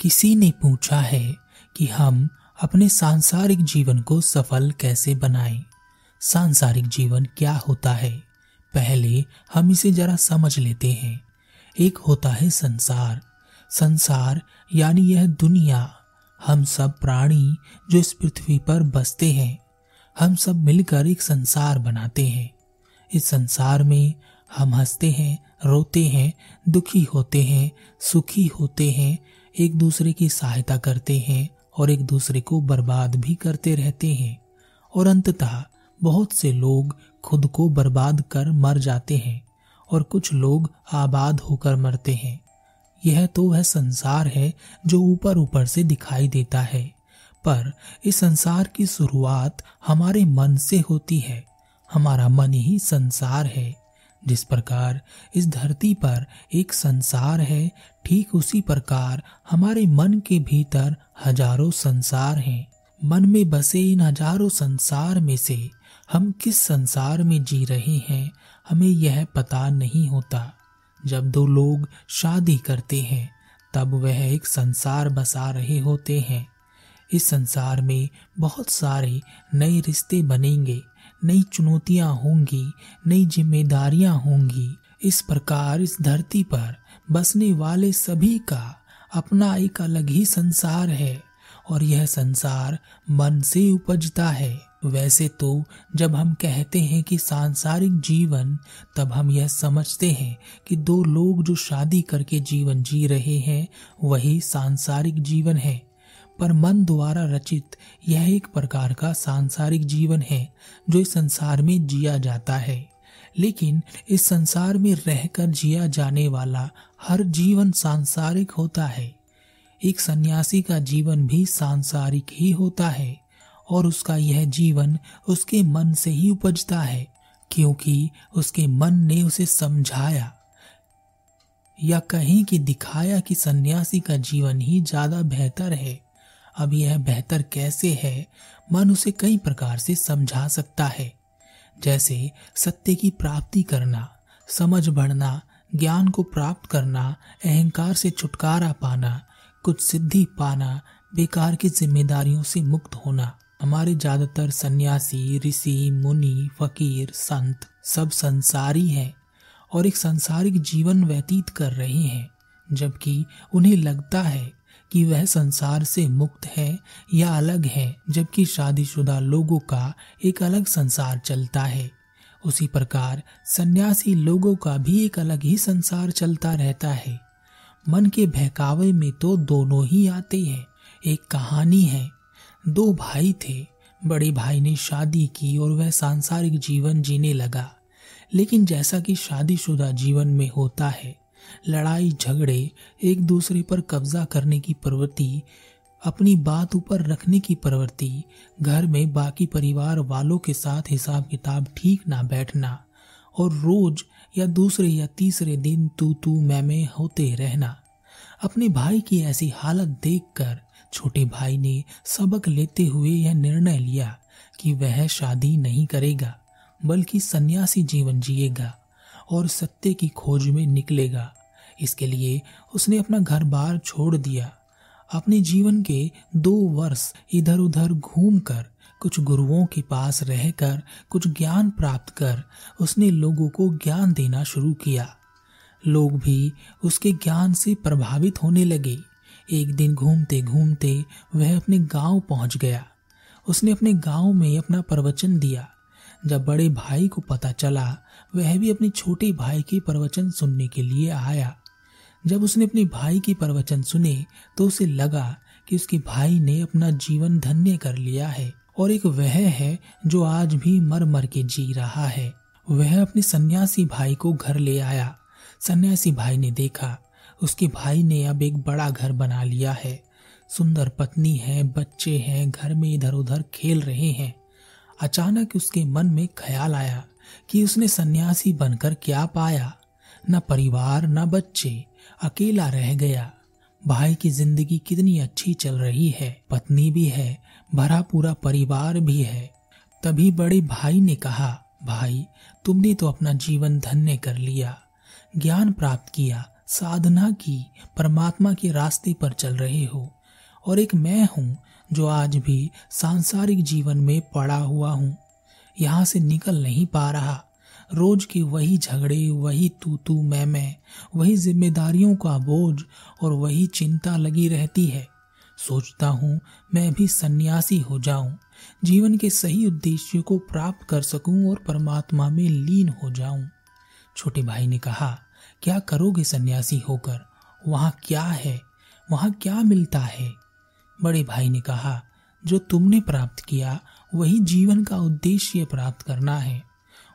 किसी ने पूछा है कि हम अपने सांसारिक जीवन को सफल कैसे बनाएँ? सांसारिक जीवन क्या होता है? पहले हम इसे जरा समझ लेते हैं। एक होता है संसार। संसार यानी यह दुनिया। हम सब प्राणी जो इस पृथ्वी पर बसते हैं, हम सब मिलकर एक संसार बनाते हैं। इस संसार में हम हँसते हैं, रोते हैं, दुखी होते हैं, सुखी होते हैं एक दूसरे की सहायता करते हैं और एक दूसरे को बर्बाद भी करते रहते हैं। और अंततः बहुत से लोग खुद को बर्बाद कर मर जाते हैं और कुछ लोग आबाद होकर मरते हैं। यह तो वह संसार है जो ऊपर ऊपर से दिखाई देता है, पर इस संसार की शुरुआत हमारे मन से होती है। हमारा मन ही संसार है। जिस प्रकार इस धरती पर एक संसार है, ठीक उसी प्रकार हमारे मन के भीतर हज़ारों संसार हैं। मन में बसे इन हज़ारों संसार में से हम किस संसार में जी रहे हैं, हमें यह पता नहीं होता। जब दो लोग शादी करते हैं, तब वह एक संसार बसा रहे होते हैं। इस संसार में बहुत सारे नए रिश्ते बनेंगे। नई चुनौतियाँ होंगी, नई जिम्मेदारियाँ होंगी। इस प्रकार इस धरती पर बसने वाले सभी का अपना एक अलग ही संसार है और यह संसार मन से उपजता है। वैसे तो जब हम कहते हैं कि सांसारिक जीवन, तब हम यह समझते हैं कि दो लोग जो शादी करके जीवन जी रहे हैं, वही सांसारिक जीवन है। पर मन द्वारा रचित यह एक प्रकार का सांसारिक जीवन है, जो इस संसार में जिया जाता है। लेकिन इस संसार में रहकर जिया जाने वाला हर जीवन सांसारिक होता है। एक सन्यासी का जीवन भी सांसारिक ही होता है, और उसका यह जीवन उसके मन से ही उपजता है, क्योंकि उसके मन ने उसे समझाया, या कहीं कि दिखाया कि सन्यासी का जीवन ही ज़्यादा बेहतर है। अब यह बेहतर कैसे है, मन उसे कई प्रकार से समझा सकता है। जैसे, सत्य की प्राप्ति करना, समझ बढ़ना, ज्ञान को प्राप्त करना, अहंकार से छुटकारा पाना, कुछ सिद्धि पाना, बेकार की जिम्मेदारियों से मुक्त होना। हमारे ज़्यादातर सन्यासी, ऋषि, मुनि, फकीर, संत सब संसारी हैं और एक सांसारिक जीवन व्यतीत कर रहे हैं, जबकि उन्हें लगता है कि वह संसार से मुक्त है या अलग है, जबकि शादीशुदा लोगों का एक अलग संसार चलता है। उसी प्रकार सन्यासी लोगों का भी एक अलग ही संसार चलता रहता है। मन के बहकावे में तो दोनों ही आते हैं, एक कहानी है। दो भाई थे, बड़े भाई ने शादी की और वह सांसारिक जीवन जीने लगा। लेकिन जैसा कि शादीशुदा जीवन में होता है लड़ाई झगड़े, एक दूसरे पर कब्जा करने की प्रवृत्ति, अपनी बात ऊपर रखने की प्रवृत्ति, घर में बाकी परिवार वालों के साथ हिसाब किताब ठीक ना बैठना, और रोज या दूसरे या तीसरे दिन तू तू मैं में होते रहना। अपने भाई की ऐसी हालत देखकर छोटे भाई ने सबक लेते हुए यह निर्णय लिया कि वह शादी नहीं करेगा, बल्कि सन्यासी जीवन जिएगा और सत्य की खोज में निकलेगा। इसके लिए उसने अपना घर बार छोड़ दिया। अपने जीवन के दो वर्ष इधर उधर घूमकर, कुछ गुरुओं के पास रहकर, कुछ ज्ञान प्राप्त कर उसने लोगों को ज्ञान देना शुरू किया। लोग भी उसके ज्ञान से प्रभावित होने लगे। एक दिन घूमते घूमते वह अपने गाँव पहुँच गया। उसने अपने गाँव में अपना प्रवचन दिया। जब बड़े भाई को पता चला, वह भी अपने छोटे भाई के प्रवचन सुनने के लिए आया। जब उसने अपने भाई की प्रवचन सुने तो उसे लगा कि उसके भाई ने अपना जीवन धन्य कर लिया है, और एक वह है जो आज भी मर मर के जी रहा है। वह अपने सन्यासी भाई को घर ले आया। सन्यासी भाई ने देखा, उसके भाई ने अब एक बड़ा घर बना लिया है। सुंदर पत्नी है, बच्चे हैं, घर में इधर उधर खेल रहे हैं। अचानक उसके मन में ख्याल आया कि उसने सन्यासी बनकर क्या पाया। न परिवार, न बच्चे। अकेला रह गया। भाई की ज़िंदगी कितनी अच्छी चल रही है। पत्नी भी है, भरा पूरा परिवार भी है। तभी बड़े भाई ने कहा, भाई, तुमने तो अपना जीवन धन्य कर लिया। ज्ञान प्राप्त किया, साधना की, परमात्मा के रास्ते पर चल रहे हो। और एक मैं हूँ, जो आज भी सांसारिक जीवन में पड़ा हुआ हूँ। यहाँ से निकल नहीं पा रहा। रोज के वही झगड़े, वही तू तू मैं मैं वही जिम्मेदारियों का बोझ और वही चिंता लगी रहती है। सोचता हूँ, मैं भी सन्यासी हो जाऊँ, जीवन के सही उद्देश्य को प्राप्त कर सकूँ और परमात्मा में लीन हो जाऊँ। छोटे भाई ने कहा, क्या करोगे सन्यासी होकर? वहाँ क्या है? वहाँ क्या मिलता है? बड़े भाई ने कहा, जो तुमने प्राप्त किया, वही जीवन का उद्देश्य प्राप्त करना है।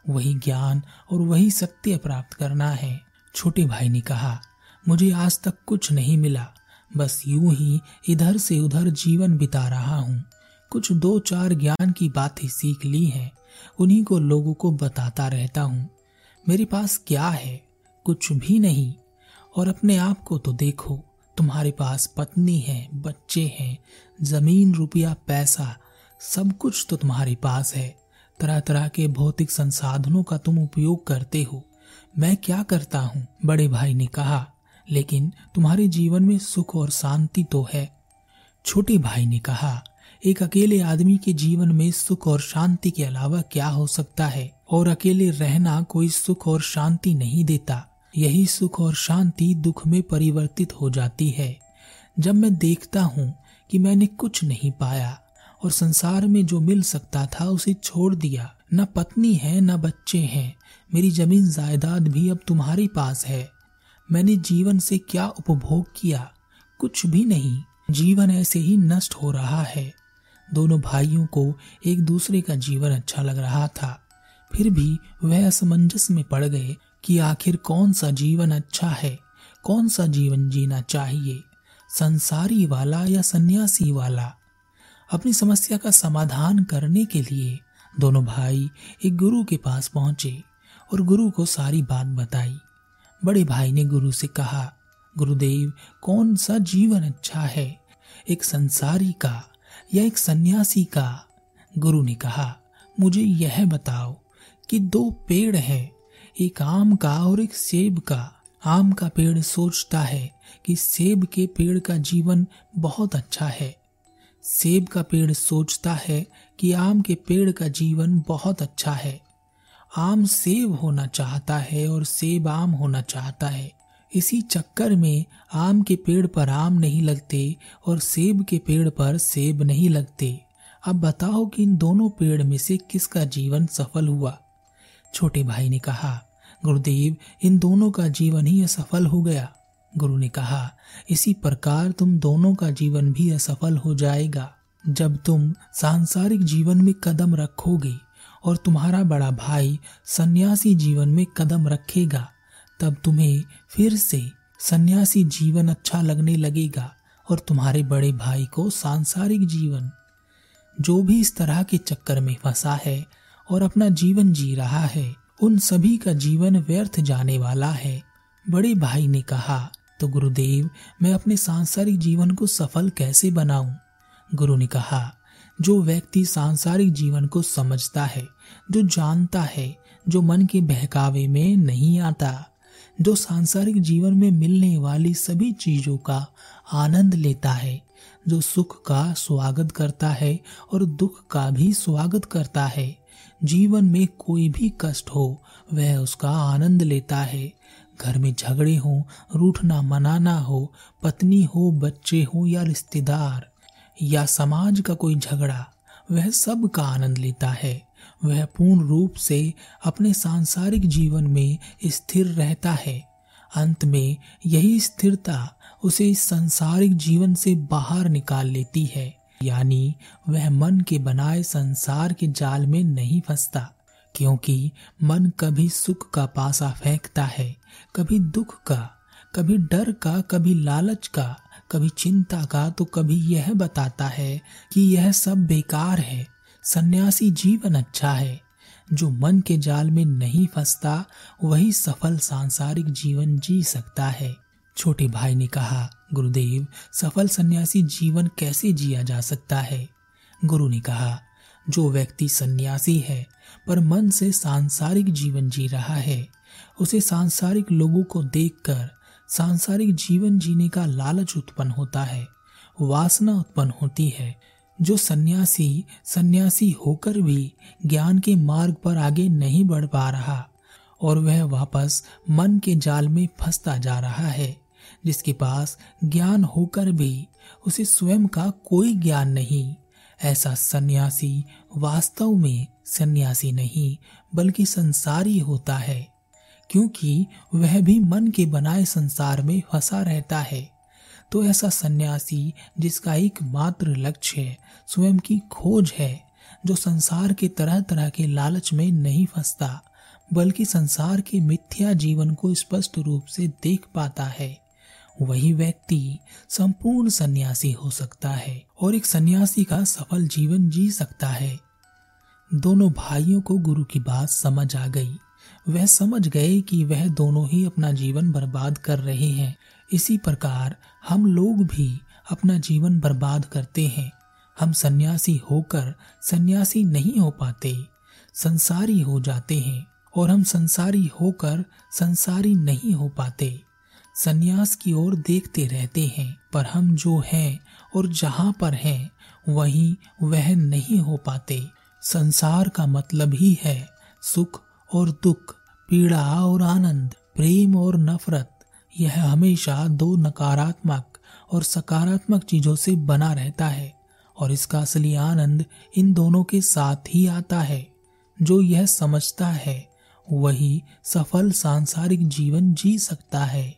वही ज्ञान और वही सत्य प्राप्त करना है। छोटे भाई ने कहा, मुझे आज तक कुछ नहीं मिला। बस यूँ ही इधर से उधर जीवन बिता रहा हूँ। कुछ दो चार ज्ञान की बातें सीख ली हैं। उन्हीं को लोगों को बताता रहता हूँ। मेरे पास क्या है? कुछ भी नहीं। और अपने आप को तो देखो, तुम्हारे पास पत्नी है, बच्चे हैं, ज़मीन, रुपया, पैसा, सब कुछ तो तुम्हारे पास है। तरह तरह के भौतिक संसाधनों का तुम उपयोग करते हो। मैं क्या करता हूँ? बड़े भाई ने कहा, लेकिन तुम्हारे जीवन में सुख और शांति तो है। छोटे भाई ने कहा, एक अकेले आदमी के जीवन में सुख और शांति के अलावा क्या हो सकता है? और अकेले रहना कोई सुख और शांति नहीं देता। यही सुख और शांति दुख में परिवर्तित हो जाती है। जब मैं देखता हूँ कि मैंने कुछ नहीं पाया और संसार में जो मिल सकता था उसे छोड़ दिया। न पत्नी है, न बच्चे हैं। मेरी ज़मीन जायदाद भी अब तुम्हारे पास है। मैंने जीवन से क्या उपभोग किया? कुछ भी नहीं। जीवन ऐसे ही नष्ट हो रहा है। दोनों भाइयों को एक दूसरे का जीवन अच्छा लग रहा था। फिर भी वह असमंजस में पड़ गए कि आखिर कौन सा जीवन अच्छा है? कौन सा जीवन जीना चाहिए? संसारी वाला या सन्यासी वाला? अपनी समस्या का समाधान करने के लिए दोनों भाई एक गुरु के पास पहुँचे और गुरु को सारी बात बताई। बड़े भाई ने गुरु से कहा, गुरुदेव, कौन सा जीवन अच्छा है? एक संसारी का या एक सन्यासी का? गुरु ने कहा, मुझे यह बताओ कि दो पेड़ है, एक आम का और एक सेब का। आम का पेड़ सोचता है कि सेब के पेड़ का जीवन बहुत अच्छा है। सेब का पेड़ सोचता है कि आम के पेड़ का जीवन बहुत अच्छा है। आम सेब होना चाहता है और सेब आम होना चाहता है। इसी चक्कर में आम के पेड़ पर आम नहीं लगते और सेब के पेड़ पर सेब नहीं लगते। अब बताओ कि इन दोनों पेड़ में से किसका जीवन सफल हुआ? छोटे भाई ने कहा, गुरुदेव, इन दोनों का जीवन ही असफल हो गया। गुरु ने कहा, इसी प्रकार तुम दोनों का जीवन भी असफल हो जाएगा। जब तुम सांसारिक जीवन में कदम रखोगे और तुम्हारा बड़ा भाई सन्यासी जीवन में कदम रखेगा, तब तुम्हें फिर से सन्यासी जीवन अच्छा लगने लगेगा और तुम्हारे बड़े भाई को सांसारिक जीवन, जो भी इस तरह के चक्कर में फंसा है और अपना जीवन जी रहा है, उन सभी का जीवन व्यर्थ जाने वाला है। बड़े भाई ने कहा तो गुरुदेव, मैं अपने सांसारिक जीवन को सफल कैसे बनाऊँ? गुरु ने कहा, जो व्यक्ति सांसारिक जीवन को समझता है, जो जानता है, जो मन के बहकावे में नहीं आता, जो सांसारिक जीवन में मिलने वाली सभी चीज़ों का आनंद लेता है, जो सुख का स्वागत करता है और दुख का भी स्वागत करता है, जीवन में कोई भी कष्ट हो, वह उसका आनंद लेता है। घर में झगड़े हो रूठना मनाना हो, पत्नी हो, बच्चे हो या रिश्तेदार, या समाज का कोई झगड़ा, वह सब का आनंद लेता है। वह पूर्ण रूप से अपने सांसारिक जीवन में स्थिर रहता है। अंत में यही स्थिरता उसे इस सांसारिक जीवन से बाहर निकाल लेती है। यानी वह मन के बनाए संसार के जाल में नहीं फंसता, क्योंकि मन कभी सुख का पासा फेंकता है। कभी दुख का, कभी डर का, कभी लालच का, कभी चिंता का तो कभी यह बताता है कि यह सब बेकार है। सन्यासी जीवन अच्छा है। जो मन के जाल में नहीं फंसता, वही सफल सांसारिक जीवन जी सकता है। छोटे भाई ने कहा, गुरुदेव, सफल सन्यासी जीवन कैसे जिया जा सकता है? गुरु ने कहा जो व्यक्ति सन्यासी है, पर मन से सांसारिक जीवन जी रहा है। उसे सांसारिक लोगों को देखकर सांसारिक जीवन जीने का लालच उत्पन्न होता है, वासना उत्पन्न होती है। जो सन्यासी सन्यासी होकर भी ज्ञान के मार्ग पर आगे नहीं बढ़ पा रहा और वह वापस मन के जाल में फंसता जा रहा है, जिसके पास ज्ञान होकर भी उसे स्वयं का कोई ज्ञान नहीं ऐसा सन्यासी वास्तव में सन्यासी नहीं, बल्कि संसारी होता है, क्योंकि वह भी मन के बनाए संसार में फंसा रहता है। तो ऐसा सन्यासी, जिसका एक मात्र लक्ष्य स्वयं की खोज है, जो संसार के तरह तरह के लालच में नहीं फंसता, बल्कि संसार के मिथ्या जीवन को स्पष्ट रूप से देख पाता है। वही व्यक्ति संपूर्ण सन्यासी हो सकता है और एक सन्यासी का सफल जीवन जी सकता है। दोनों भाइयों को गुरु की बात समझ आ गई। वह समझ गए कि वह दोनों ही अपना जीवन बर्बाद कर रहे हैं। इसी प्रकार हम लोग भी अपना जीवन बर्बाद करते हैं। हम सन्यासी होकर सन्यासी नहीं हो पाते। संसारी हो जाते हैं और हम संसारी होकर संसारी नहीं हो पाते। सन्यास की ओर देखते रहते हैं, पर हम जो हैं और जहाँ पर हैं, वहीं वह नहीं हो पाते। संसार का मतलब ही है सुख और दुख, पीड़ा और आनंद, प्रेम और नफरत। यह हमेशा दो नकारात्मक और सकारात्मक चीज़ों से बना रहता है, और इसका असली आनंद इन दोनों के साथ ही आता है। जो यह समझता है, वही सफल सांसारिक जीवन जी सकता है।